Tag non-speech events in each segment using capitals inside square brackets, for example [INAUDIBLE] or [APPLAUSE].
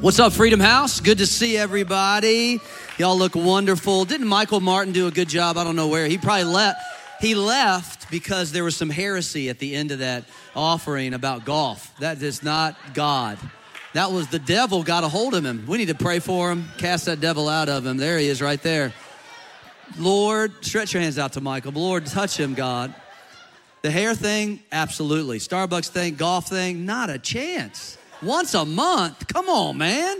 What's up, Freedom House? Good to see everybody. Y'all look wonderful. Didn't Michael Martin do a good job? I don't know where. He probably left. He left because there was some heresy at the end of that offering about golf. That is not God. That was the devil got a hold of him. We need to pray for him, cast that devil out of him. There he is right there. Lord, stretch your hands out to Michael. Lord, touch him, God. The hair thing, absolutely. Starbucks thing, golf thing, not a chance. Once a month? Come on, man.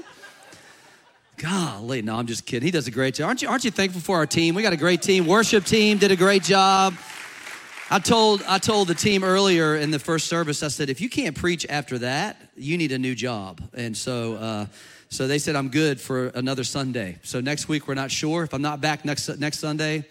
Golly, no, I'm just kidding. He does a great job. Aren't you, aren't you thankful for our team? We got a great team. Worship team did a great job. I told, I told the team earlier in the first service, I said, if you can't preach after that, you need a new job. And so, uh, so they said, I'm good for another Sunday. So next week, we're not sure. If I'm not back next, next Sunday,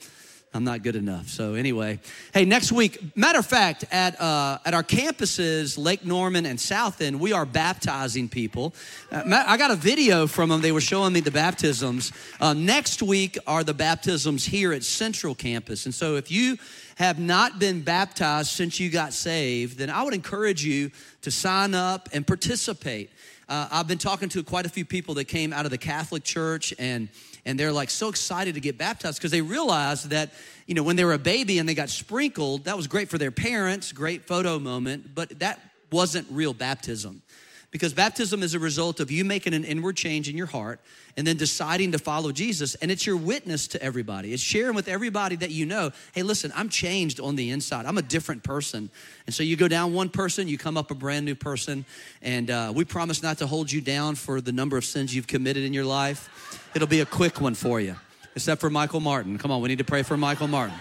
I'm not good enough. So anyway, hey, next week, matter of fact, at uh, at our campuses, Lake Norman and South End, we are baptizing people. Uh, I got a video from them. They were showing me the baptisms. Uh, next week are the baptisms here at Central Campus, and so if you have not been baptized since you got saved, then I would encourage you to sign up and participate. Uh, I've been talking to quite a few people that came out of the Catholic Church and and they're like so excited to get baptized because they realized that you know when they were a baby and they got sprinkled that was great for their parents great photo moment but that wasn't real baptism because baptism is a result of you making an inward change in your heart and then deciding to follow Jesus. And it's your witness to everybody. It's sharing with everybody that you know, hey, listen, I'm changed on the inside. I'm a different person. And so you go down one person, you come up a brand new person. And uh, we promise not to hold you down for the number of sins you've committed in your life. It'll be a quick one for you, except for Michael Martin. Come on, we need to pray for Michael Martin.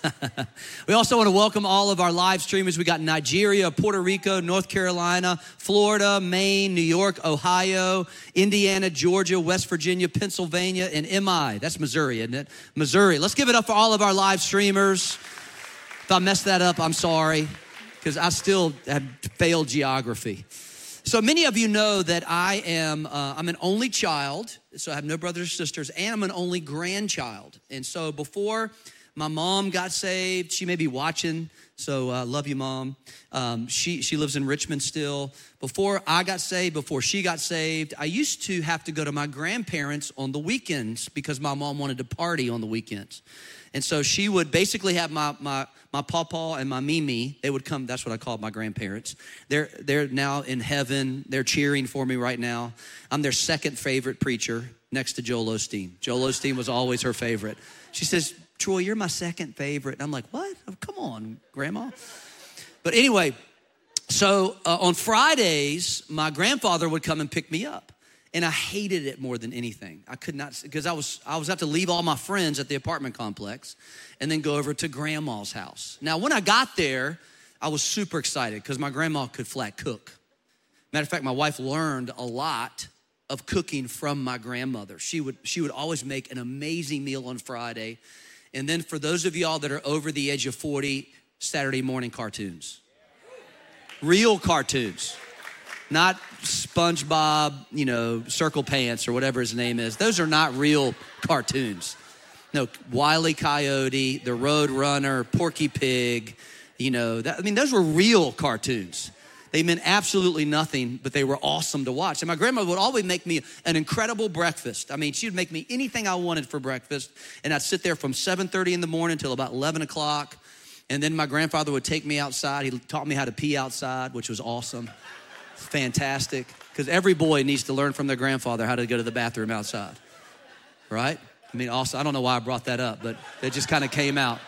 [LAUGHS] we also want to welcome all of our live streamers. We got Nigeria, Puerto Rico, North Carolina, Florida, Maine, New York, Ohio, Indiana, Georgia, West Virginia, Pennsylvania, and MI. That's Missouri, isn't it? Missouri. Let's give it up for all of our live streamers. If I messed that up, I'm sorry, because I still have failed geography. So many of you know that I am uh, I'm an only child, so I have no brothers or sisters, and I'm an only grandchild. And so before my mom got saved. She may be watching, so uh, love you, mom. Um, she, she lives in Richmond still. Before I got saved, before she got saved, I used to have to go to my grandparents on the weekends because my mom wanted to party on the weekends. And so she would basically have my, my, my pawpaw and my mimi. They would come, that's what I called my grandparents. They're, they're now in heaven. They're cheering for me right now. I'm their second favorite preacher next to Joel Osteen. Joel Osteen was always her favorite. She says, Troy, you're my second favorite. And I'm like, what? Oh, come on, grandma. But anyway, so uh, on Fridays, my grandfather would come and pick me up. And I hated it more than anything. I could not, because I was, I was have to leave all my friends at the apartment complex and then go over to grandma's house. Now, when I got there, I was super excited because my grandma could flat cook. Matter of fact, my wife learned a lot of cooking from my grandmother. She would, she would always make an amazing meal on Friday and then for those of y'all that are over the age of 40, Saturday morning cartoons. Real cartoons. Not SpongeBob, you know, Circle Pants or whatever his name is. Those are not real cartoons. No, Wiley Coyote, The Road Runner, Porky Pig, you know, that, I mean, those were real cartoons. They meant absolutely nothing, but they were awesome to watch. And my grandmother would always make me an incredible breakfast. I mean, she would make me anything I wanted for breakfast, and I'd sit there from 7:30 in the morning till about 11 o'clock. And then my grandfather would take me outside. He taught me how to pee outside, which was awesome, fantastic. Because every boy needs to learn from their grandfather how to go to the bathroom outside. right? I mean, also, I don't know why I brought that up, but it just kind of came out.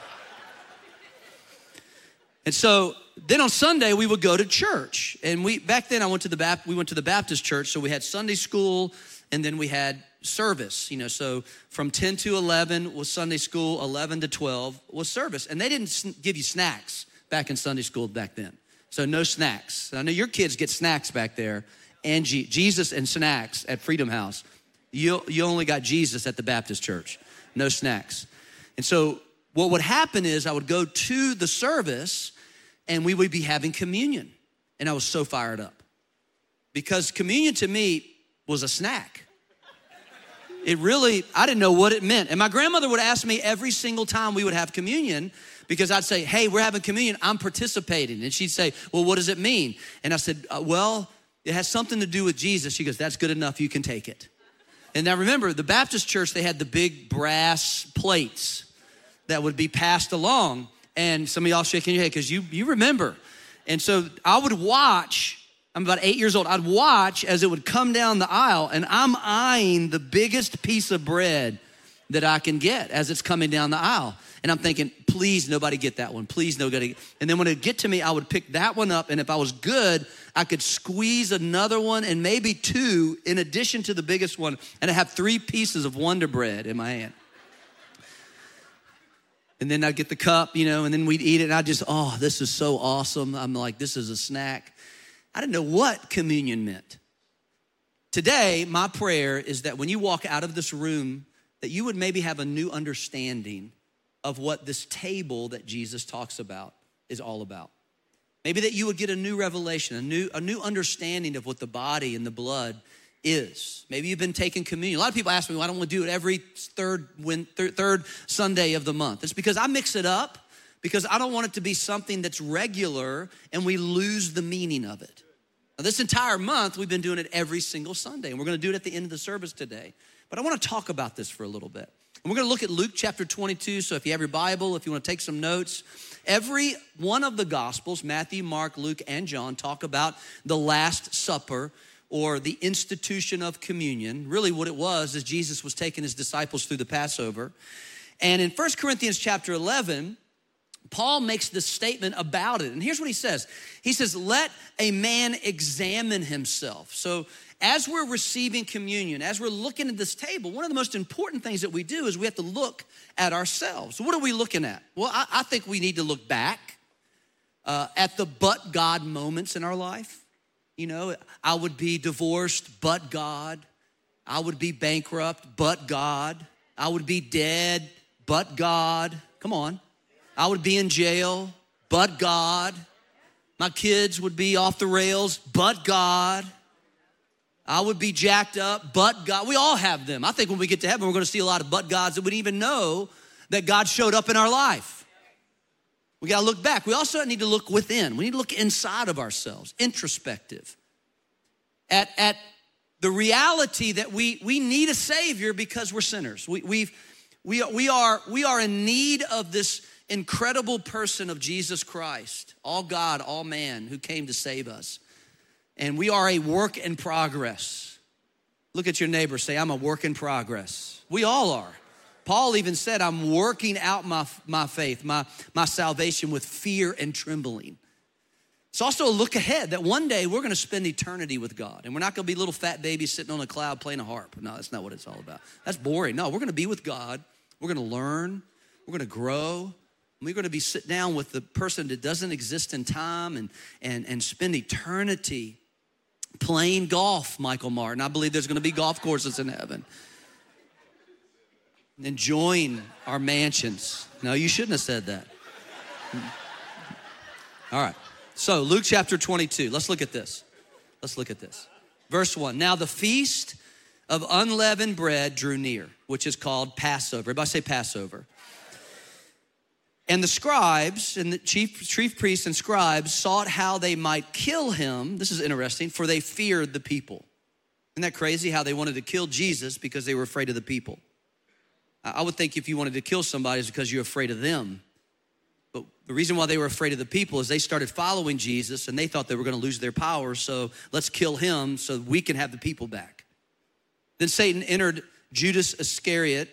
And so then on Sunday we would go to church, and we back then I went to the Bap- we went to the Baptist church, so we had Sunday school, and then we had service. You know, so from ten to eleven was Sunday school, eleven to twelve was service, and they didn't give you snacks back in Sunday school back then. So no snacks. I know your kids get snacks back there, and G- Jesus and snacks at Freedom House. You you only got Jesus at the Baptist church, no snacks, and so what would happen is I would go to the service and we would be having communion. And I was so fired up because communion to me was a snack. It really, I didn't know what it meant. And my grandmother would ask me every single time we would have communion because I'd say, Hey, we're having communion, I'm participating. And she'd say, Well, what does it mean? And I said, uh, Well, it has something to do with Jesus. She goes, That's good enough, you can take it. And now remember, the Baptist church, they had the big brass plates that would be passed along. And some of y'all shaking your head because you, you remember. And so I would watch, I'm about eight years old, I'd watch as it would come down the aisle, and I'm eyeing the biggest piece of bread that I can get as it's coming down the aisle. And I'm thinking, please nobody get that one. Please nobody. And then when it get to me, I would pick that one up. And if I was good, I could squeeze another one and maybe two in addition to the biggest one. And I have three pieces of Wonder Bread in my hand and then I'd get the cup, you know, and then we'd eat it. And I just, oh, this is so awesome. I'm like, this is a snack. I didn't know what communion meant. Today, my prayer is that when you walk out of this room, that you would maybe have a new understanding of what this table that Jesus talks about is all about. Maybe that you would get a new revelation, a new, a new understanding of what the body and the blood is. Maybe you've been taking communion. A lot of people ask me, why I don't want to do it every third, when, third, third Sunday of the month? It's because I mix it up because I don't want it to be something that's regular and we lose the meaning of it. Now, this entire month, we've been doing it every single Sunday, and we're gonna do it at the end of the service today. But I wanna talk about this for a little bit. And we're gonna look at Luke chapter 22. So if you have your Bible, if you wanna take some notes, every one of the Gospels, Matthew, Mark, Luke, and John, talk about the Last Supper or the institution of communion. Really, what it was is Jesus was taking his disciples through the Passover. And in 1 Corinthians chapter 11, Paul makes this statement about it. And here's what he says He says, Let a man examine himself. So, as we're receiving communion, as we're looking at this table, one of the most important things that we do is we have to look at ourselves. What are we looking at? Well, I, I think we need to look back uh, at the but God moments in our life. You know, I would be divorced, but God. I would be bankrupt, but God. I would be dead, but God. Come on. I would be in jail, but God. My kids would be off the rails, but God. I would be jacked up, but God. We all have them. I think when we get to heaven, we're going to see a lot of but gods that we didn't even know that God showed up in our life. We got to look back. We also need to look within. We need to look inside of ourselves, introspective, at, at the reality that we, we need a Savior because we're sinners. We, we've, we, we, are, we are in need of this incredible person of Jesus Christ, all God, all man, who came to save us. And we are a work in progress. Look at your neighbor, say, I'm a work in progress. We all are. Paul even said, I'm working out my, my faith, my, my salvation with fear and trembling. It's also a look ahead that one day we're gonna spend eternity with God. And we're not gonna be little fat babies sitting on a cloud playing a harp. No, that's not what it's all about. That's boring. No, we're gonna be with God. We're gonna learn. We're gonna grow. We're gonna be sit down with the person that doesn't exist in time and, and, and spend eternity playing golf, Michael Martin. I believe there's gonna be golf courses in heaven enjoying our mansions. No, you shouldn't have said that. All right. So, Luke chapter 22. Let's look at this. Let's look at this. Verse 1. Now, the feast of unleavened bread drew near, which is called Passover. Everybody say Passover. And the scribes and the chief, chief priests and scribes sought how they might kill him. This is interesting, for they feared the people. Isn't that crazy how they wanted to kill Jesus because they were afraid of the people? I would think if you wanted to kill somebody, it's because you're afraid of them. But the reason why they were afraid of the people is they started following Jesus and they thought they were going to lose their power. So let's kill him so we can have the people back. Then Satan entered Judas Iscariot.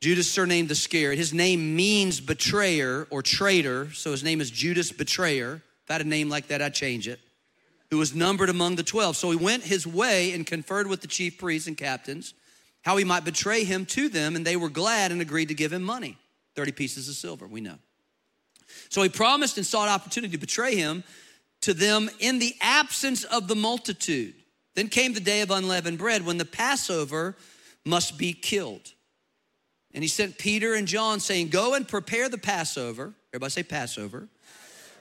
Judas, surnamed the Iscariot. His name means betrayer or traitor, so his name is Judas Betrayer. If I had a name like that, I'd change it. Who was numbered among the 12. So he went his way and conferred with the chief priests and captains how he might betray him to them, and they were glad and agreed to give him money 30 pieces of silver, we know. So he promised and sought opportunity to betray him to them in the absence of the multitude. Then came the day of unleavened bread when the Passover must be killed. And he sent Peter and John saying, Go and prepare the Passover. Everybody say Passover.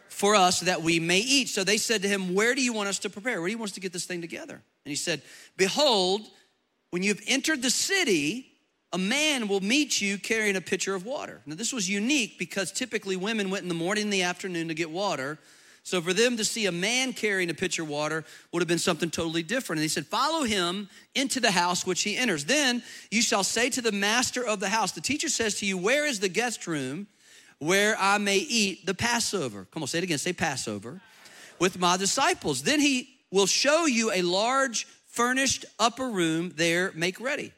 For us that we may eat. So they said to him, Where do you want us to prepare? Where do you want us to get this thing together? And he said, Behold, when you've entered the city, a man will meet you carrying a pitcher of water. Now, this was unique because typically women went in the morning and the afternoon to get water. So, for them to see a man carrying a pitcher of water would have been something totally different. And he said, Follow him into the house which he enters. Then you shall say to the master of the house, The teacher says to you, Where is the guest room where I may eat the Passover? Come on, say it again, say Passover with my disciples. Then he will show you a large furnished upper room there, make ready.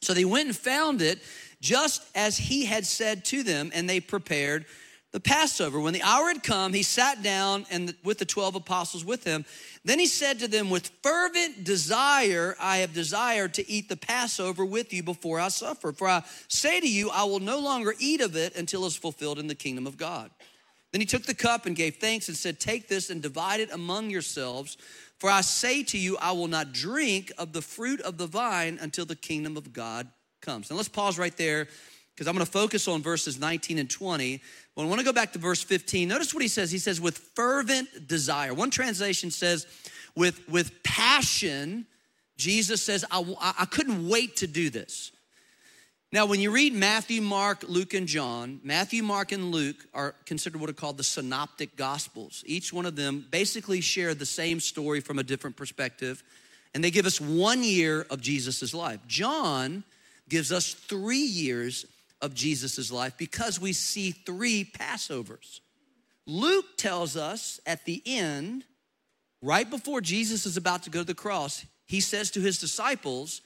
So they went and found it just as he had said to them, and they prepared the Passover. When the hour had come, he sat down and with the 12 apostles with him. Then he said to them, With fervent desire, I have desired to eat the Passover with you before I suffer. For I say to you, I will no longer eat of it until it's fulfilled in the kingdom of God. Then he took the cup and gave thanks and said, Take this and divide it among yourselves. For I say to you, I will not drink of the fruit of the vine until the kingdom of God comes. Now let's pause right there because I'm going to focus on verses 19 and 20. But I want to go back to verse 15. Notice what he says. He says, with fervent desire. One translation says, with, with passion, Jesus says, I, I couldn't wait to do this. Now, when you read Matthew, Mark, Luke, and John, Matthew, Mark, and Luke are considered what are called the synoptic gospels. Each one of them basically share the same story from a different perspective, and they give us one year of Jesus' life. John gives us three years of Jesus' life because we see three Passovers. Luke tells us at the end, right before Jesus is about to go to the cross, he says to his disciples,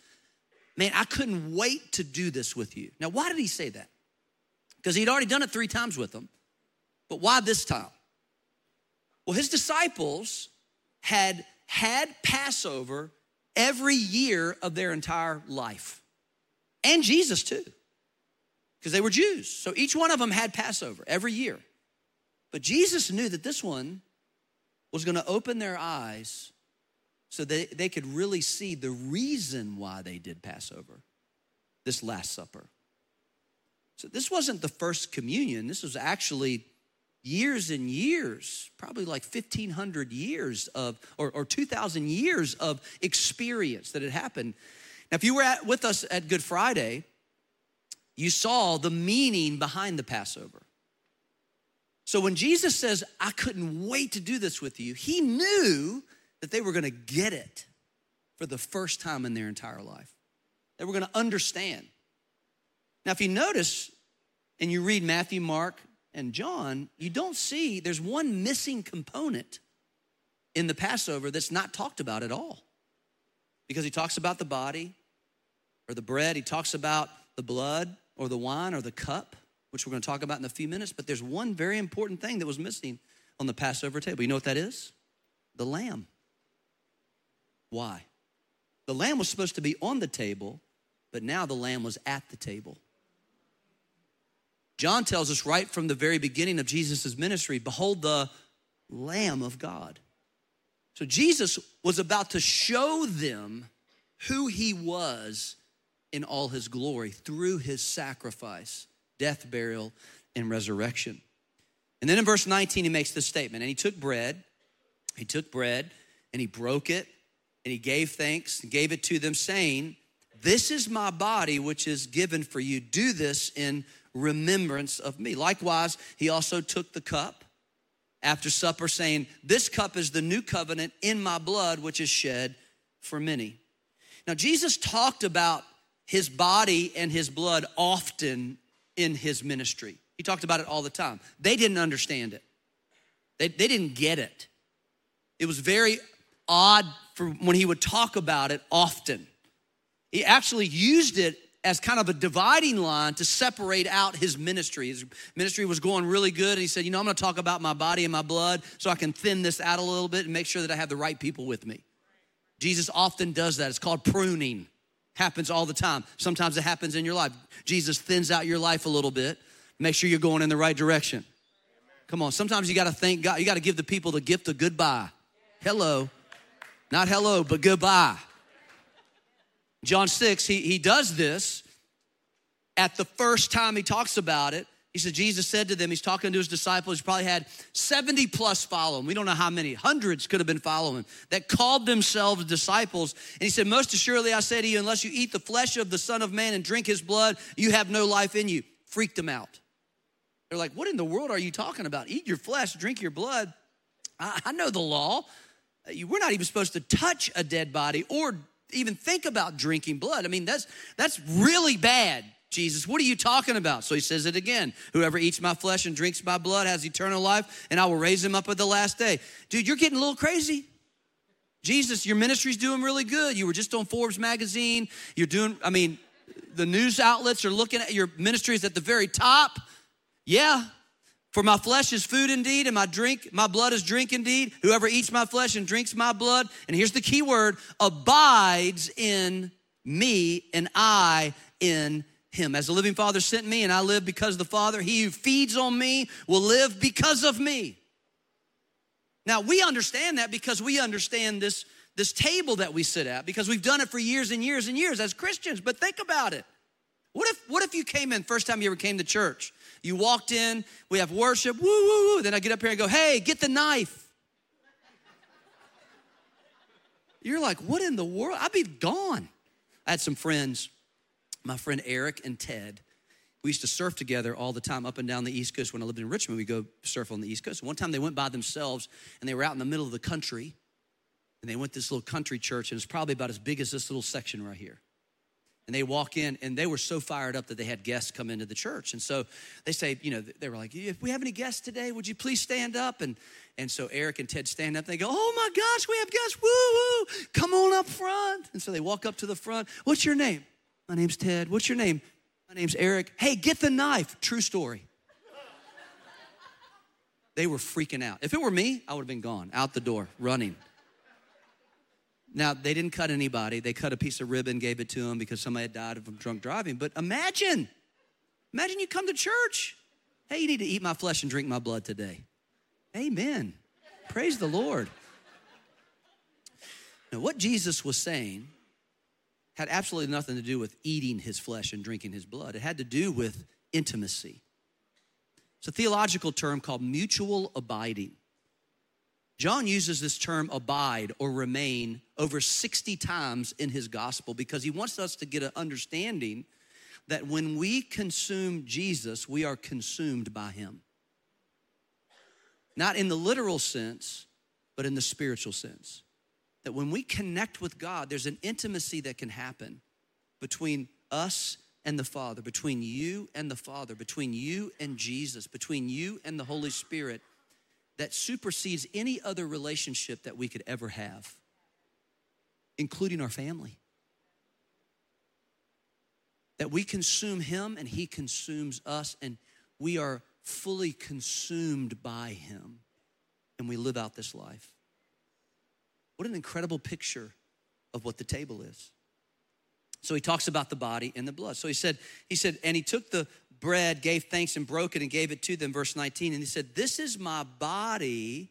Man, I couldn't wait to do this with you. Now, why did he say that? Because he'd already done it three times with them. But why this time? Well, his disciples had had Passover every year of their entire life, and Jesus too, because they were Jews. So each one of them had Passover every year. But Jesus knew that this one was gonna open their eyes so they, they could really see the reason why they did Passover, this Last Supper. So this wasn't the first communion, this was actually years and years, probably like 1,500 years of, or, or 2,000 years of experience that had happened. Now, if you were at, with us at Good Friday, you saw the meaning behind the Passover. So when Jesus says, I couldn't wait to do this with you, he knew that they were gonna get it for the first time in their entire life. They were gonna understand. Now, if you notice and you read Matthew, Mark, and John, you don't see there's one missing component in the Passover that's not talked about at all. Because he talks about the body or the bread, he talks about the blood or the wine or the cup, which we're going to talk about in a few minutes. But there's one very important thing that was missing on the Passover table. You know what that is? The lamb. Why? The lamb was supposed to be on the table, but now the lamb was at the table. John tells us right from the very beginning of Jesus' ministry Behold, the Lamb of God. So Jesus was about to show them who he was in all his glory through his sacrifice, death, burial, and resurrection. And then in verse 19, he makes this statement. And he took bread, he took bread, and he broke it, and he gave thanks and gave it to them, saying, This is my body, which is given for you. Do this in remembrance of me. Likewise, he also took the cup after supper, saying, This cup is the new covenant in my blood, which is shed for many. Now, Jesus talked about his body and his blood often in his ministry. He talked about it all the time. They didn't understand it, they, they didn't get it. It was very odd for when he would talk about it often. He actually used it as kind of a dividing line to separate out his ministry. His ministry was going really good, and he said, You know, I'm gonna talk about my body and my blood so I can thin this out a little bit and make sure that I have the right people with me. Jesus often does that. It's called pruning. Happens all the time. Sometimes it happens in your life. Jesus thins out your life a little bit, make sure you're going in the right direction. Come on, sometimes you gotta thank God, you gotta give the people the gift of goodbye. Hello. Not hello, but goodbye. John 6, he, he does this at the first time he talks about it. He said, Jesus said to them, he's talking to his disciples, he probably had 70 plus follow. We don't know how many, hundreds could have been following that called themselves disciples. And he said, Most assuredly I say to you, unless you eat the flesh of the Son of Man and drink his blood, you have no life in you. Freaked them out. They're like, What in the world are you talking about? Eat your flesh, drink your blood. I, I know the law. We're not even supposed to touch a dead body or even think about drinking blood. I mean, that's that's really bad. Jesus, what are you talking about? So he says it again. Whoever eats my flesh and drinks my blood has eternal life, and I will raise him up at the last day. Dude, you're getting a little crazy. Jesus, your ministry's doing really good. You were just on Forbes magazine. You're doing, I mean, the news outlets are looking at your ministries at the very top. Yeah, for my flesh is food indeed, and my drink, my blood is drink indeed. Whoever eats my flesh and drinks my blood, and here's the key word, abides in me, and I in him. As the living Father sent me, and I live because of the Father, he who feeds on me will live because of me. Now we understand that because we understand this, this table that we sit at, because we've done it for years and years and years as Christians. But think about it. What if, what if you came in, first time you ever came to church, you walked in, we have worship, woo, woo, woo. Then I get up here and go, hey, get the knife. You're like, what in the world? I'd be gone. I had some friends, my friend Eric and Ted. We used to surf together all the time up and down the East Coast. When I lived in Richmond, we'd go surf on the East Coast. One time they went by themselves and they were out in the middle of the country and they went to this little country church and it's probably about as big as this little section right here and they walk in and they were so fired up that they had guests come into the church. And so they say you know they were like if we have any guests today would you please stand up? And and so eric and ted stand up and they go oh my gosh we have guests woo woo come on up front. And so they walk up to the front what's your name? My name's ted. What's your name? My name's eric. Hey get the knife. True story. They were freaking out. If it were me i would have been gone out the door running now, they didn't cut anybody. They cut a piece of ribbon, gave it to him because somebody had died from drunk driving. But imagine, imagine you come to church. Hey, you need to eat my flesh and drink my blood today. Amen. Praise the Lord. Now, what Jesus was saying had absolutely nothing to do with eating his flesh and drinking his blood, it had to do with intimacy. It's a theological term called mutual abiding. John uses this term abide or remain over 60 times in his gospel because he wants us to get an understanding that when we consume Jesus, we are consumed by him. Not in the literal sense, but in the spiritual sense. That when we connect with God, there's an intimacy that can happen between us and the Father, between you and the Father, between you and Jesus, between you and the Holy Spirit that supersedes any other relationship that we could ever have, including our family. That we consume Him and He consumes us, and we are fully consumed by Him, and we live out this life. What an incredible picture of what the table is. So he talks about the body and the blood. So he said, he said, and he took the bread, gave thanks and broke it and gave it to them, verse 19. And he said, This is my body,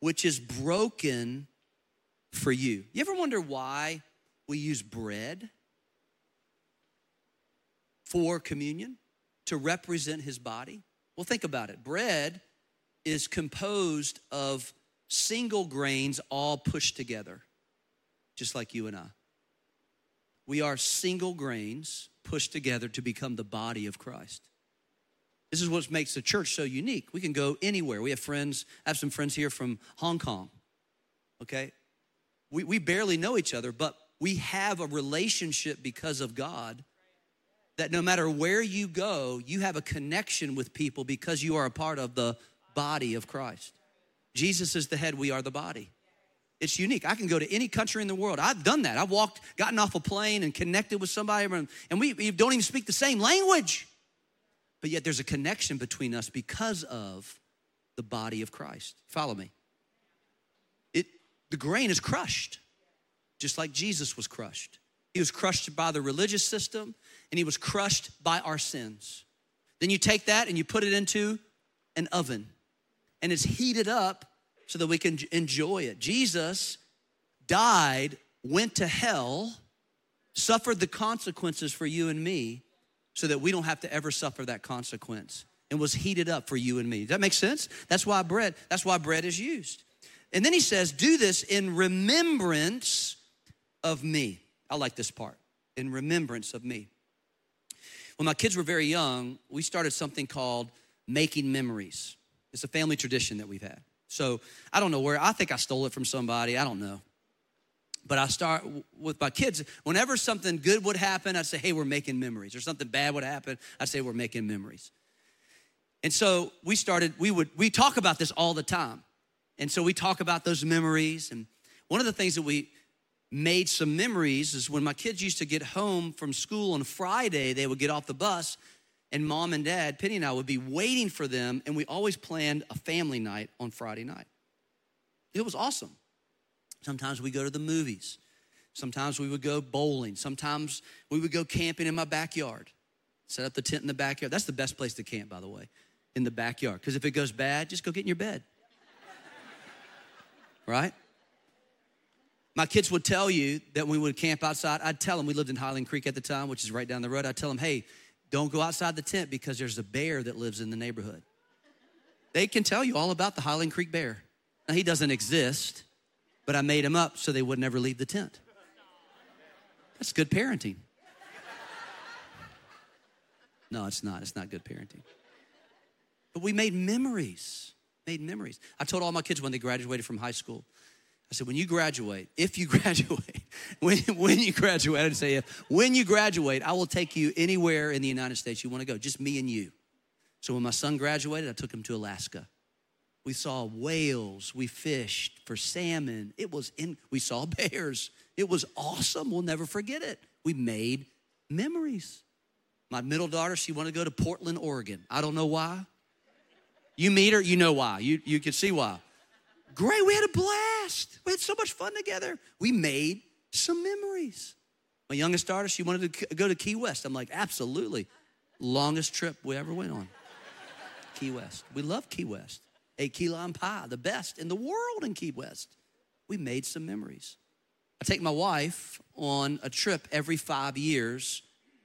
which is broken for you. You ever wonder why we use bread for communion to represent his body? Well, think about it. Bread is composed of single grains all pushed together, just like you and I. We are single grains pushed together to become the body of Christ. This is what makes the church so unique. We can go anywhere. We have friends, I have some friends here from Hong Kong, okay? We, we barely know each other, but we have a relationship because of God that no matter where you go, you have a connection with people because you are a part of the body of Christ. Jesus is the head, we are the body. It's unique. I can go to any country in the world. I've done that. I've walked, gotten off a plane and connected with somebody, and we, we don't even speak the same language. But yet there's a connection between us because of the body of Christ. Follow me. It, the grain is crushed, just like Jesus was crushed. He was crushed by the religious system, and he was crushed by our sins. Then you take that and you put it into an oven, and it's heated up so that we can enjoy it. Jesus died, went to hell, suffered the consequences for you and me so that we don't have to ever suffer that consequence and was heated up for you and me. Does that make sense? That's why bread, that's why bread is used. And then he says, do this in remembrance of me. I like this part. In remembrance of me. When my kids were very young, we started something called making memories. It's a family tradition that we've had. So I don't know where, I think I stole it from somebody, I don't know. But I start with my kids, whenever something good would happen, I'd say, hey, we're making memories. Or something bad would happen, I'd say, we're making memories. And so we started, we would, we talk about this all the time. And so we talk about those memories. And one of the things that we made some memories is when my kids used to get home from school on Friday, they would get off the bus and mom and dad, Penny and I, would be waiting for them, and we always planned a family night on Friday night. It was awesome. Sometimes we go to the movies. Sometimes we would go bowling. Sometimes we would go camping in my backyard. Set up the tent in the backyard. That's the best place to camp, by the way, in the backyard. Because if it goes bad, just go get in your bed. [LAUGHS] right? My kids would tell you that we would camp outside, I'd tell them, we lived in Highland Creek at the time, which is right down the road. I'd tell them, hey, don't go outside the tent because there's a bear that lives in the neighborhood. They can tell you all about the Highland Creek bear. Now, he doesn't exist, but I made him up so they would never leave the tent. That's good parenting. No, it's not. It's not good parenting. But we made memories, made memories. I told all my kids when they graduated from high school, I said, when you graduate, if you [LAUGHS] graduate, when, when you graduate, I didn't say if, when you graduate, I will take you anywhere in the United States you want to go, just me and you. So when my son graduated, I took him to Alaska. We saw whales, we fished for salmon. It was in, we saw [LAUGHS] bears. It was awesome. We'll never forget it. We made memories. My middle daughter, she wanted to go to Portland, Oregon. I don't know why. You meet her, you know why. You, you can see why. Great, we had a blast. We had so much fun together. We made some memories. My youngest daughter, she wanted to go to Key West. I'm like, absolutely. Longest trip we ever went on. [LAUGHS] Key West. We love Key West. Ate key lime pie, the best in the world in Key West. We made some memories. I take my wife on a trip every five years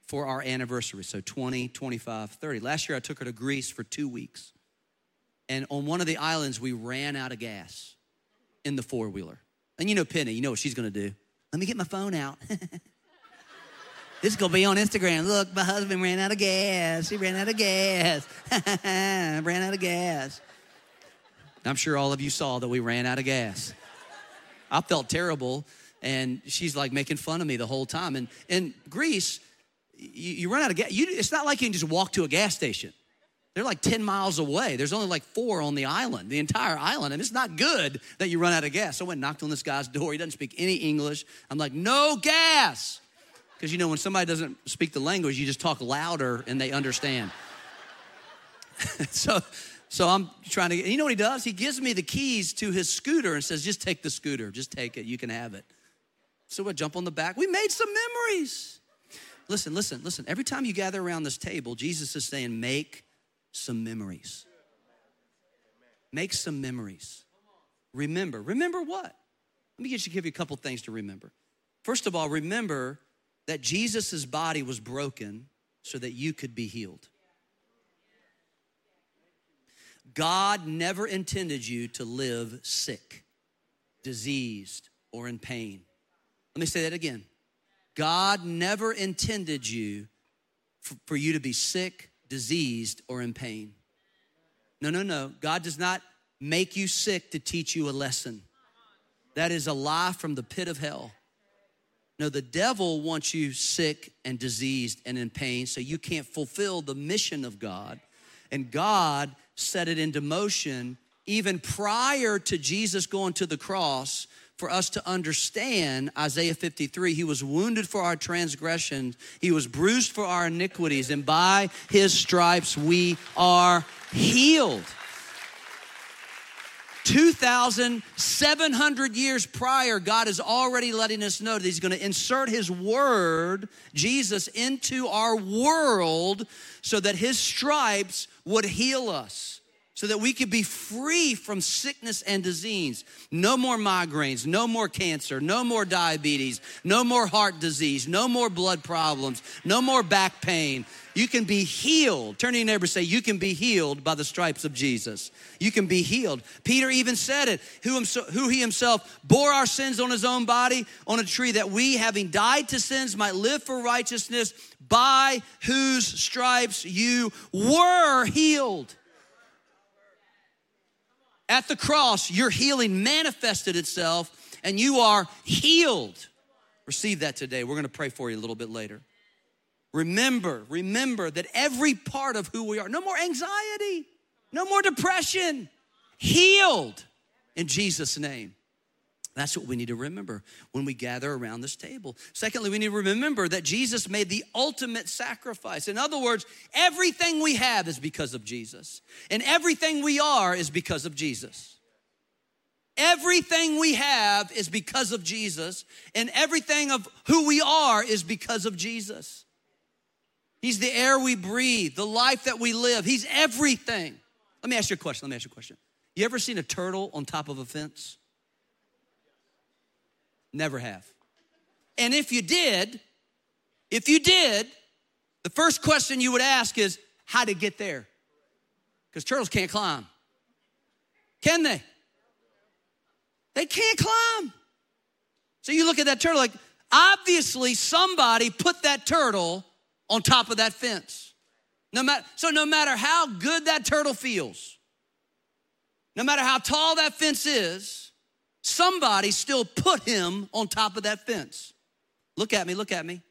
for our anniversary. So 20, 25, 30. Last year I took her to Greece for two weeks. And on one of the islands, we ran out of gas in the four wheeler. And you know Penny, you know what she's gonna do. Let me get my phone out. [LAUGHS] this is gonna be on Instagram. Look, my husband ran out of gas. He ran out of gas. [LAUGHS] ran out of gas. I'm sure all of you saw that we ran out of gas. I felt terrible, and she's like making fun of me the whole time. And in Greece, you, you run out of gas. You, it's not like you can just walk to a gas station. They're like 10 miles away. There's only like four on the island, the entire island. And it's not good that you run out of gas. So I went knocked on this guy's door. He doesn't speak any English. I'm like, no gas. Because you know, when somebody doesn't speak the language, you just talk louder and they understand. [LAUGHS] so, so I'm trying to, you know what he does? He gives me the keys to his scooter and says, just take the scooter, just take it, you can have it. So I jump on the back. We made some memories. Listen, listen, listen. Every time you gather around this table, Jesus is saying, make some memories. Make some memories. Remember. Remember what? Let me just give you a couple things to remember. First of all, remember that Jesus' body was broken so that you could be healed. God never intended you to live sick, diseased, or in pain. Let me say that again. God never intended you for, you to be sick, diseased, or in pain. No, no, no. God does not make you sick to teach you a lesson. That is a lie from the pit of hell. No, the devil wants you sick and diseased and in pain so you can't fulfill the mission of God. And God set it into motion even prior to Jesus going to the cross for us to understand Isaiah 53. He was wounded for our transgressions, he was bruised for our iniquities, and by his stripes we are healed. 2,700 years prior, God is already letting us know that He's going to insert His Word, Jesus, into our world so that His stripes would heal us so that we could be free from sickness and disease. No more migraines, no more cancer, no more diabetes, no more heart disease, no more blood problems, no more back pain. You can be healed. Turn to your neighbor say, You can be healed by the stripes of Jesus. You can be healed. Peter even said it, who, who he himself bore our sins on his own body on a tree, that we, having died to sins, might live for righteousness, by whose stripes you were healed. At the cross, your healing manifested itself and you are healed. Receive that today. We're gonna pray for you a little bit later. Remember, remember that every part of who we are, no more anxiety, no more depression, healed in Jesus' name. That's what we need to remember when we gather around this table. Secondly, we need to remember that Jesus made the ultimate sacrifice. In other words, everything we have is because of Jesus, and everything we are is because of Jesus. Everything we have is because of Jesus, and everything of who we are is because of Jesus. He's the air we breathe, the life that we live. He's everything. Let me ask you a question. Let me ask you a question. You ever seen a turtle on top of a fence? Never have. And if you did, if you did, the first question you would ask is how to get there. Because turtles can't climb. Can they? They can't climb. So you look at that turtle like, obviously somebody put that turtle on top of that fence. No matter, so no matter how good that turtle feels, no matter how tall that fence is, somebody still put him on top of that fence. Look at me, look at me.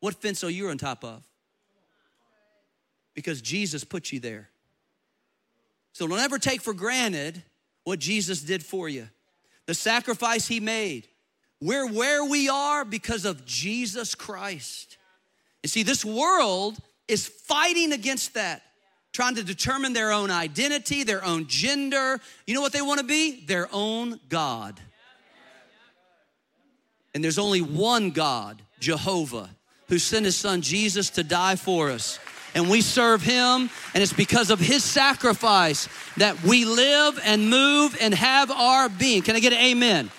What fence are you on top of? Because Jesus put you there. So don't ever take for granted what Jesus did for you, the sacrifice he made. We're where we are because of Jesus Christ. And see, this world is fighting against that trying to determine their own identity, their own gender. You know what they want to be? Their own God. And there's only one God, Jehovah, who sent his son Jesus to die for us. And we serve him, and it's because of his sacrifice that we live and move and have our being. Can I get an amen?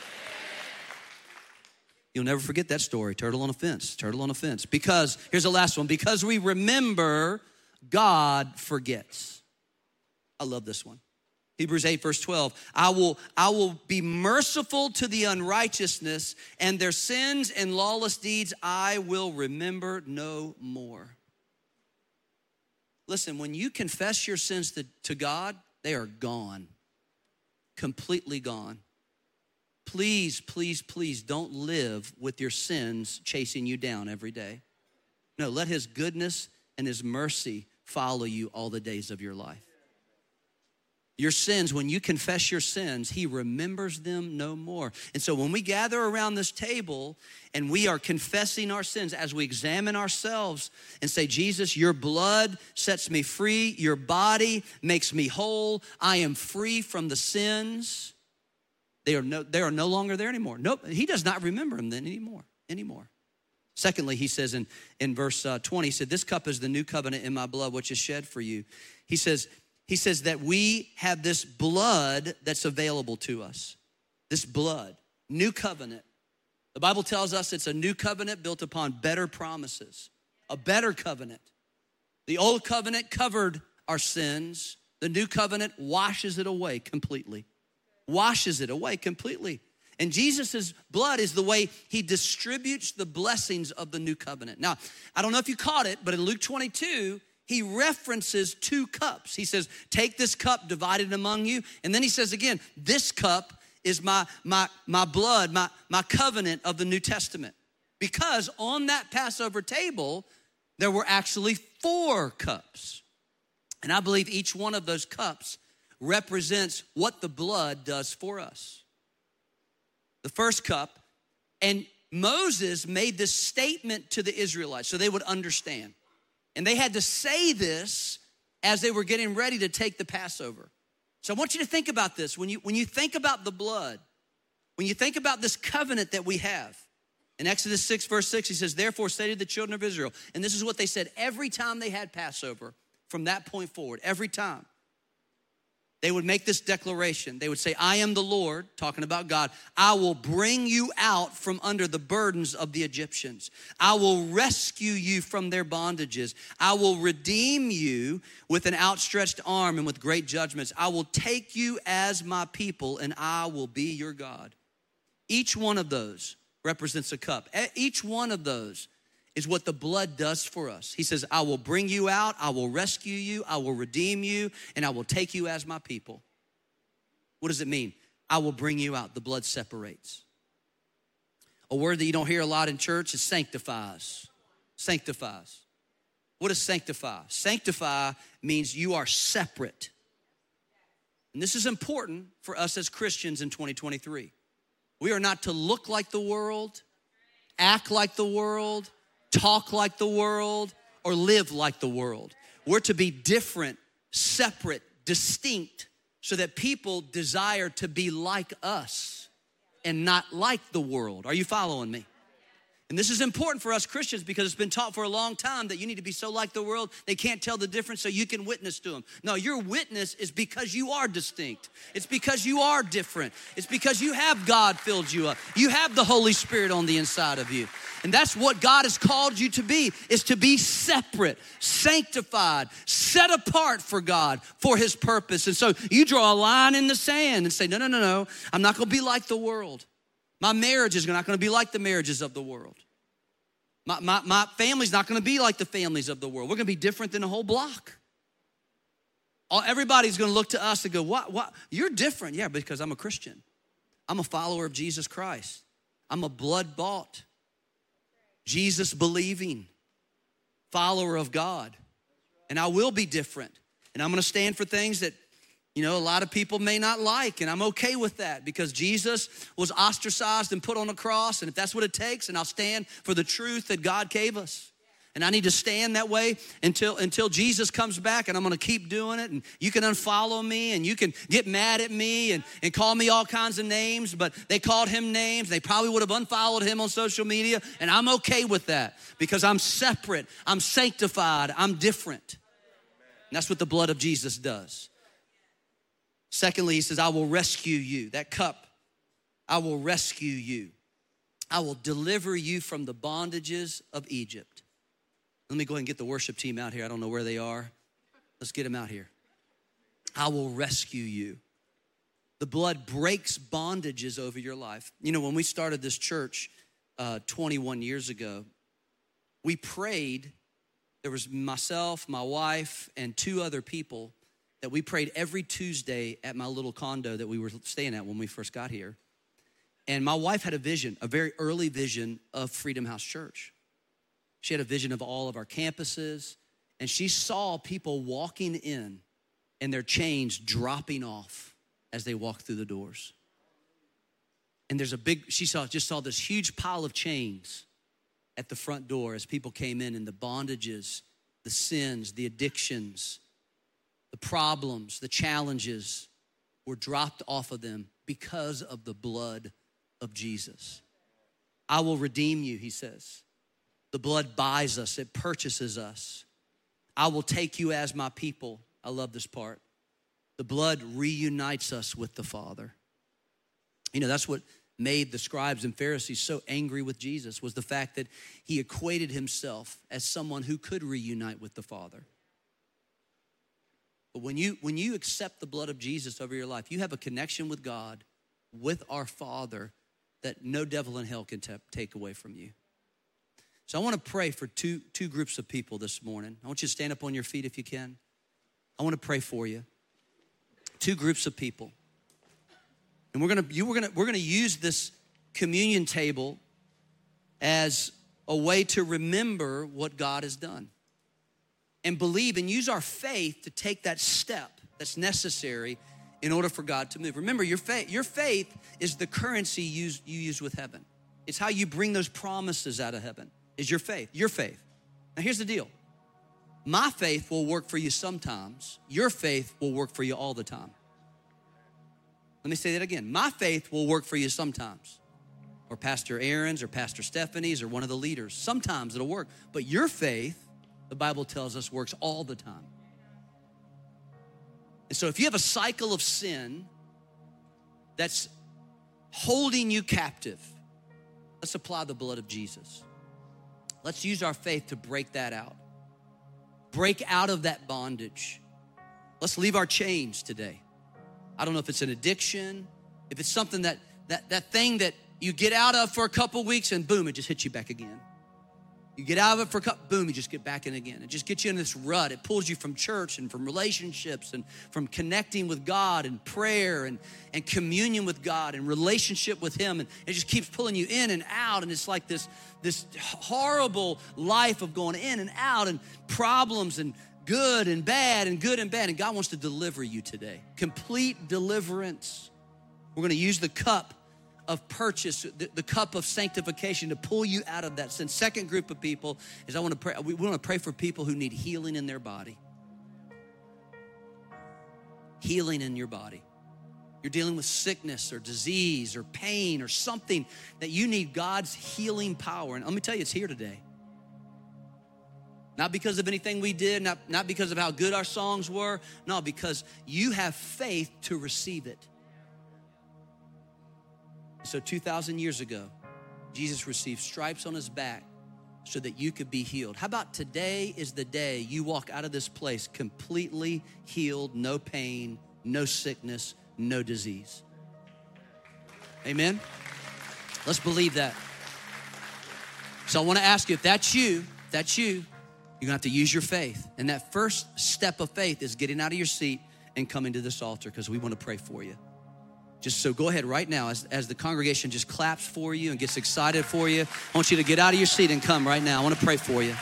You'll never forget that story turtle on a fence, turtle on a fence. Because, here's the last one because we remember God forgets. I love this one. Hebrews 8, verse 12. I will, I will be merciful to the unrighteousness, and their sins and lawless deeds I will remember no more. Listen, when you confess your sins to, to God, they are gone, completely gone. Please, please, please don't live with your sins chasing you down every day. No, let His goodness and His mercy follow you all the days of your life. Your sins, when you confess your sins, He remembers them no more. And so when we gather around this table and we are confessing our sins, as we examine ourselves and say, Jesus, your blood sets me free, your body makes me whole, I am free from the sins. They are no, they are no longer there anymore. Nope, He does not remember them then anymore, anymore. Secondly, he says in, in verse uh, 20, he said, This cup is the new covenant in my blood, which is shed for you. He says, he says that we have this blood that's available to us. This blood, new covenant. The Bible tells us it's a new covenant built upon better promises, a better covenant. The old covenant covered our sins, the new covenant washes it away completely. Washes it away completely. And Jesus' blood is the way he distributes the blessings of the new covenant. Now, I don't know if you caught it, but in Luke 22, he references two cups. He says, Take this cup divided among you. And then he says again, This cup is my, my, my blood, my, my covenant of the New Testament. Because on that Passover table, there were actually four cups. And I believe each one of those cups represents what the blood does for us. The first cup, and Moses made this statement to the Israelites so they would understand. And they had to say this as they were getting ready to take the Passover. So I want you to think about this. When you, when you think about the blood, when you think about this covenant that we have, in Exodus 6, verse 6, he says, Therefore say to the children of Israel, and this is what they said every time they had Passover from that point forward, every time they would make this declaration. They would say, I am the Lord, talking about God. I will bring you out from under the burdens of the Egyptians. I will rescue you from their bondages. I will redeem you with an outstretched arm and with great judgments. I will take you as my people, and I will be your God. Each one of those represents a cup. Each one of those is what the blood does for us. He says, I will bring you out, I will rescue you, I will redeem you, and I will take you as my people. What does it mean? I will bring you out. The blood separates. A word that you don't hear a lot in church is sanctifies. Sanctifies. What does sanctify? Sanctify means you are separate. And this is important for us as Christians in 2023. We are not to look like the world, act like the world, talk like the world, or live like the world. We're to be different, separate, distinct, so that people desire to be like us and not like the world. Are you following me? And this is important for us Christians because it's been taught for a long time that you need to be so like the world, they can't tell the difference so you can witness to them. No, your witness is because you are distinct. It's because you are different. It's because you have God filled you up. You have the Holy Spirit on the inside of you. And that's what God has called you to be is to be separate, sanctified, set apart for God for his purpose. And so you draw a line in the sand and say, "No, no, no, no. I'm not going to be like the world." My marriage is not going to be like the marriages of the world. My, my, my family's not going to be like the families of the world. We're going to be different than the whole block. All, everybody's going to look to us and go, what, what? You're different. Yeah, because I'm a Christian. I'm a follower of Jesus Christ. I'm a blood bought, Jesus believing follower of God. And I will be different. And I'm going to stand for things that you know, a lot of people may not like, and I'm okay with that because Jesus was ostracized and put on a cross, and if that's what it takes, and I'll stand for the truth that God gave us. And I need to stand that way until until Jesus comes back, and I'm gonna keep doing it. And you can unfollow me and you can get mad at me and, and call me all kinds of names, but they called him names. They probably would have unfollowed him on social media, and I'm okay with that because I'm separate, I'm sanctified, I'm different. And that's what the blood of Jesus does. Secondly, he says, I will rescue you. That cup, I will rescue you. I will deliver you from the bondages of Egypt. Let me go ahead and get the worship team out here. I don't know where they are. Let's get them out here. I will rescue you. The blood breaks bondages over your life. You know, when we started this church uh, 21 years ago, we prayed. There was myself, my wife, and two other people that we prayed every Tuesday at my little condo that we were staying at when we first got here. And my wife had a vision, a very early vision of Freedom House Church. She had a vision of all of our campuses, and she saw people walking in and their chains dropping off as they walked through the doors. And there's a big, she saw, just saw this huge pile of chains at the front door as people came in and the bondages, the sins, the addictions, the problems, the challenges were dropped off of them because of the blood of Jesus. I will redeem you, he says. The blood buys us, it purchases us. I will take you as my people. I love this part. The blood reunites us with the Father. You know, that's what made the scribes and Pharisees so angry with Jesus was the fact that he equated himself as someone who could reunite with the Father. But when you when you accept the blood of Jesus over your life, you have a connection with God, with our Father, that no devil in hell can take away from you. So I want to pray for two two groups of people this morning. I want you to stand up on your feet if you can. I want to pray for you. Two groups of people. And we're gonna you we're gonna we're gonna use this communion table as a way to remember what God has done and believe and use our faith to take that step that's necessary in order for God to move. Remember, your faith, your faith is the currency you use, you use with heaven. It's how you bring those promises out of heaven, is your faith, your faith. Now, here's the deal my faith will work for you sometimes, your faith will work for you all the time. Let me say that again. My faith will work for you sometimes, or Pastor Aaron's, or Pastor Stephanie's, or one of the leaders. Sometimes it'll work. But your faith, the Bible tells us, works all the time. And so if you have a cycle of sin that's holding you captive, let's apply the blood of Jesus. Let's use our faith to break that out. Break out of that bondage. Let's leave our chains today. I don't know if it's an addiction, if it's something that that, that thing that you get out of for a couple weeks and boom, it just hits you back again. You get out of it for a couple, boom, you just get back in again. It just gets you in this rut. It pulls you from church and from relationships and from connecting with God and prayer and, and communion with God and relationship with Him. And it just keeps pulling you in and out. And it's like this, this horrible life of going in and out and problems and good and bad and good and bad. And God wants to deliver you today. Complete deliverance. We're going to use the cup of purchase, the, the, cup of sanctification to pull you out of that sin. Second group of people is I want to pray. We want to pray for people who need healing in their body. Healing in your body. You're dealing with sickness or disease or pain or something that you need God's healing power. And let me tell you, it's here today. Not because of anything we did, not, not because of how good our songs were, no, because you have faith to receive it. So 2,000 years ago, Jesus received stripes on his back so that you could be healed. How about today is the day you walk out of this place completely healed, no pain, no sickness, no disease? Amen? Let's believe that. So I want to ask you if that's you, if that's you, you're gonna have to use your faith. And that first step of faith is getting out of your seat and coming to this altar because we want to pray for you. Just so go ahead right now as, as the congregation just claps for you and gets excited for you. I want you to get out of your seat and come right now. I want to pray for you.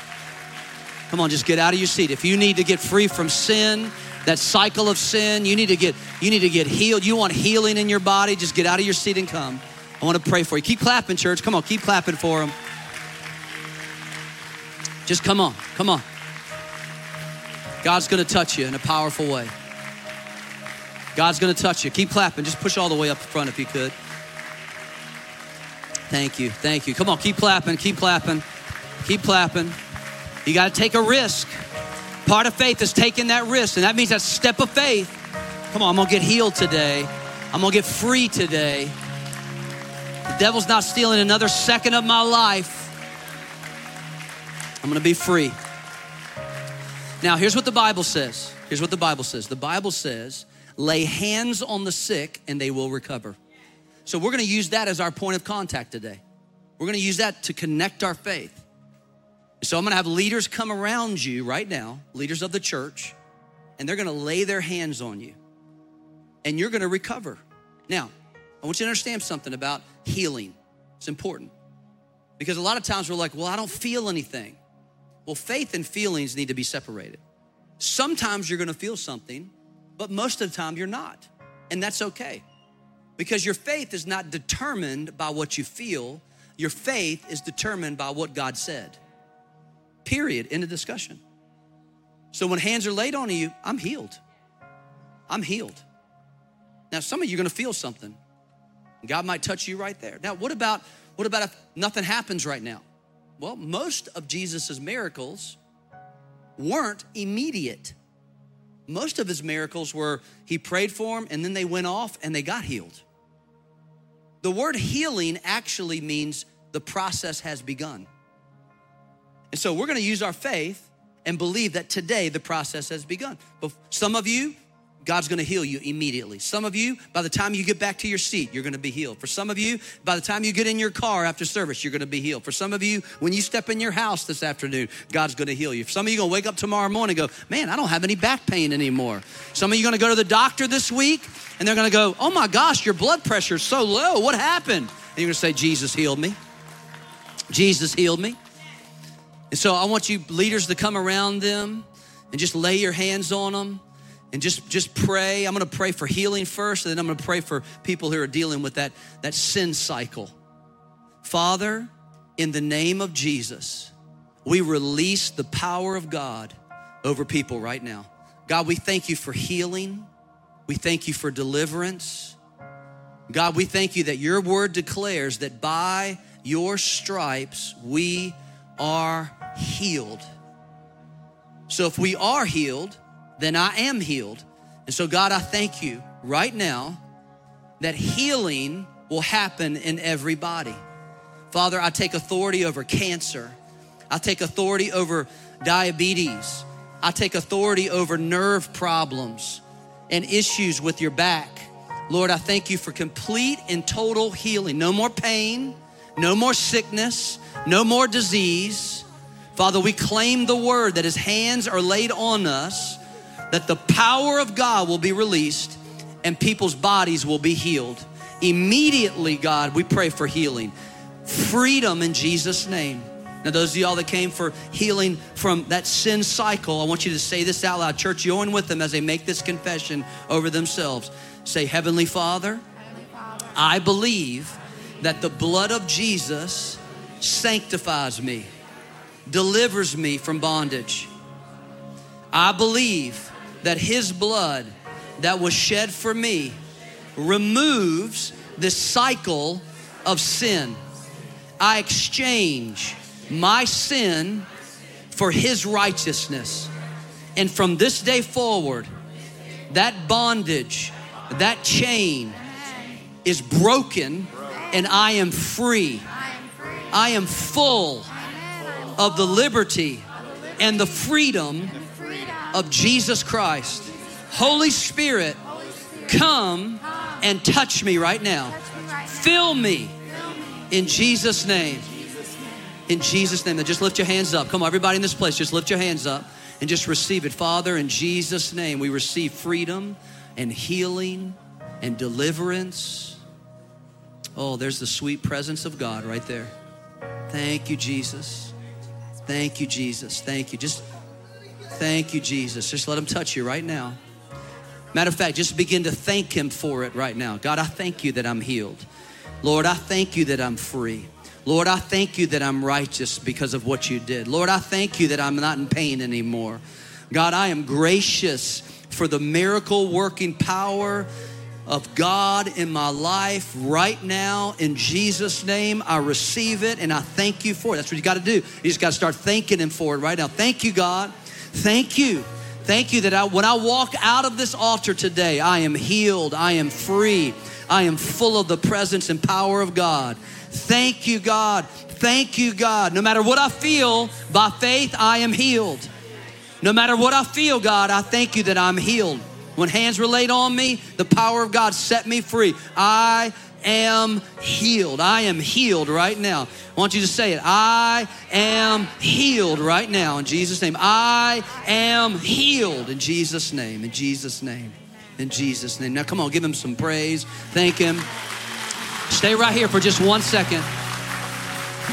Come on, just get out of your seat. If you need to get free from sin, that cycle of sin, you need to get you need to get healed. You want healing in your body, just get out of your seat and come. I want to pray for you. Keep clapping, church. Come on, keep clapping for them. Just come on, come on. God's gonna touch you in a powerful way. God's gonna touch you. Keep clapping. Just push all the way up front if you could. Thank you. Thank you. Come on, keep clapping. Keep clapping. Keep clapping. You got to take a risk. Part of faith is taking that risk, and that means that step of faith. Come on, I'm gonna get healed today. I'm gonna get free today. The devil's not stealing another second of my life. I'm gonna be free. Now, here's what the Bible says. Here's what the Bible says. The Bible says lay hands on the sick and they will recover. So we're gonna use that as our point of contact today. We're gonna use that to connect our faith. So I'm gonna have leaders come around you right now, leaders of the church, and they're gonna lay their hands on you and you're gonna recover. Now, I want you to understand something about healing. It's important because a lot of times we're like, well, I don't feel anything. Well, faith and feelings need to be separated. Sometimes you're gonna feel something but most of the time you're not. And that's okay because your faith is not determined by what you feel, your faith is determined by what God said. Period. End of discussion. So when hands are laid on you, I'm healed. I'm healed. Now, some of you are gonna feel something. God might touch you right there. Now, what about what about if nothing happens right now? Well, most of Jesus's miracles weren't immediate. Most of his miracles were he prayed for them and then they went off and they got healed. The word healing actually means the process has begun. And so we're gonna use our faith and believe that today the process has begun. But some of you, God's gonna heal you immediately. Some of you, by the time you get back to your seat, you're gonna be healed. For some of you, by the time you get in your car after service, you're gonna be healed. For some of you, when you step in your house this afternoon, God's gonna heal you. For some of you, gonna wake up tomorrow morning and go, man, I don't have any back pain anymore. Some of you gonna go to the doctor this week and they're gonna go, oh my gosh, your blood pressure is so low. What happened? And you're gonna say, Jesus healed me. Jesus healed me. And so I want you leaders to come around them and just lay your hands on them and just just pray. I'm going to pray for healing first, and then I'm going to pray for people who are dealing with that that sin cycle. Father, in the name of Jesus, we release the power of God over people right now. God, we thank you for healing. We thank you for deliverance. God, we thank you that your word declares that by your stripes we are healed. So if we are healed, then I am healed. And so, God, I thank you right now that healing will happen in every body. Father, I take authority over cancer. I take authority over diabetes. I take authority over nerve problems and issues with your back. Lord, I thank you for complete and total healing. No more pain, no more sickness, no more disease. Father, we claim the word that his hands are laid on us, that the power of God will be released and people's bodies will be healed. Immediately, God, we pray for healing, freedom in Jesus' name. Now, those of y'all that came for healing from that sin cycle, I want you to say this out loud. Church, join with them as they make this confession over themselves. Say, Heavenly Father, Heavenly Father I believe that the blood of Jesus sanctifies me, delivers me from bondage. I believe that His blood that was shed for me removes this cycle of sin. I exchange my sin for his righteousness. And from this day forward, that bondage, that chain is broken and I am free. I am full of the liberty and the freedom of Jesus Christ. Holy Spirit, come and touch me right now. Fill me in Jesus' name in Jesus' name. Then just lift your hands up. Come on, everybody in this place, just lift your hands up and just receive it. Father, in Jesus' name, we receive freedom and healing and deliverance. Oh, there's the sweet presence of God right there. Thank you, Jesus. Thank you, Jesus. Thank you. Just thank you, Jesus. Just let him touch you right now. Matter of fact, just begin to thank him for it right now. God, I thank you that I'm healed. Lord, I thank you that I'm free. Lord, I thank you that I'm righteous because of what you did. Lord, I thank you that I'm not in pain anymore. God, I am gracious for the miracle working power of God in my life right now. In Jesus' name, I receive it and I thank you for it. That's what you got to do. You just got to start thanking Him for it right now. Thank you, God. Thank you. Thank you that I, when I walk out of this altar today, I am healed, I am free, I am full of the presence and power of God. Thank you, God. Thank you, God. No matter what I feel, by faith, I am healed. No matter what I feel, God, I thank you that I'm healed. When hands were laid on me, the power of God set me free. I am healed. I am healed right now. I want you to say it. I am healed right now in Jesus' name. I am healed in Jesus' name. In Jesus' name. In Jesus' name. Now, come on, give him some praise. Thank him. Stay right here for just one second.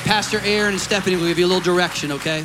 Pastor Aaron and Stephanie will give you a little direction, okay?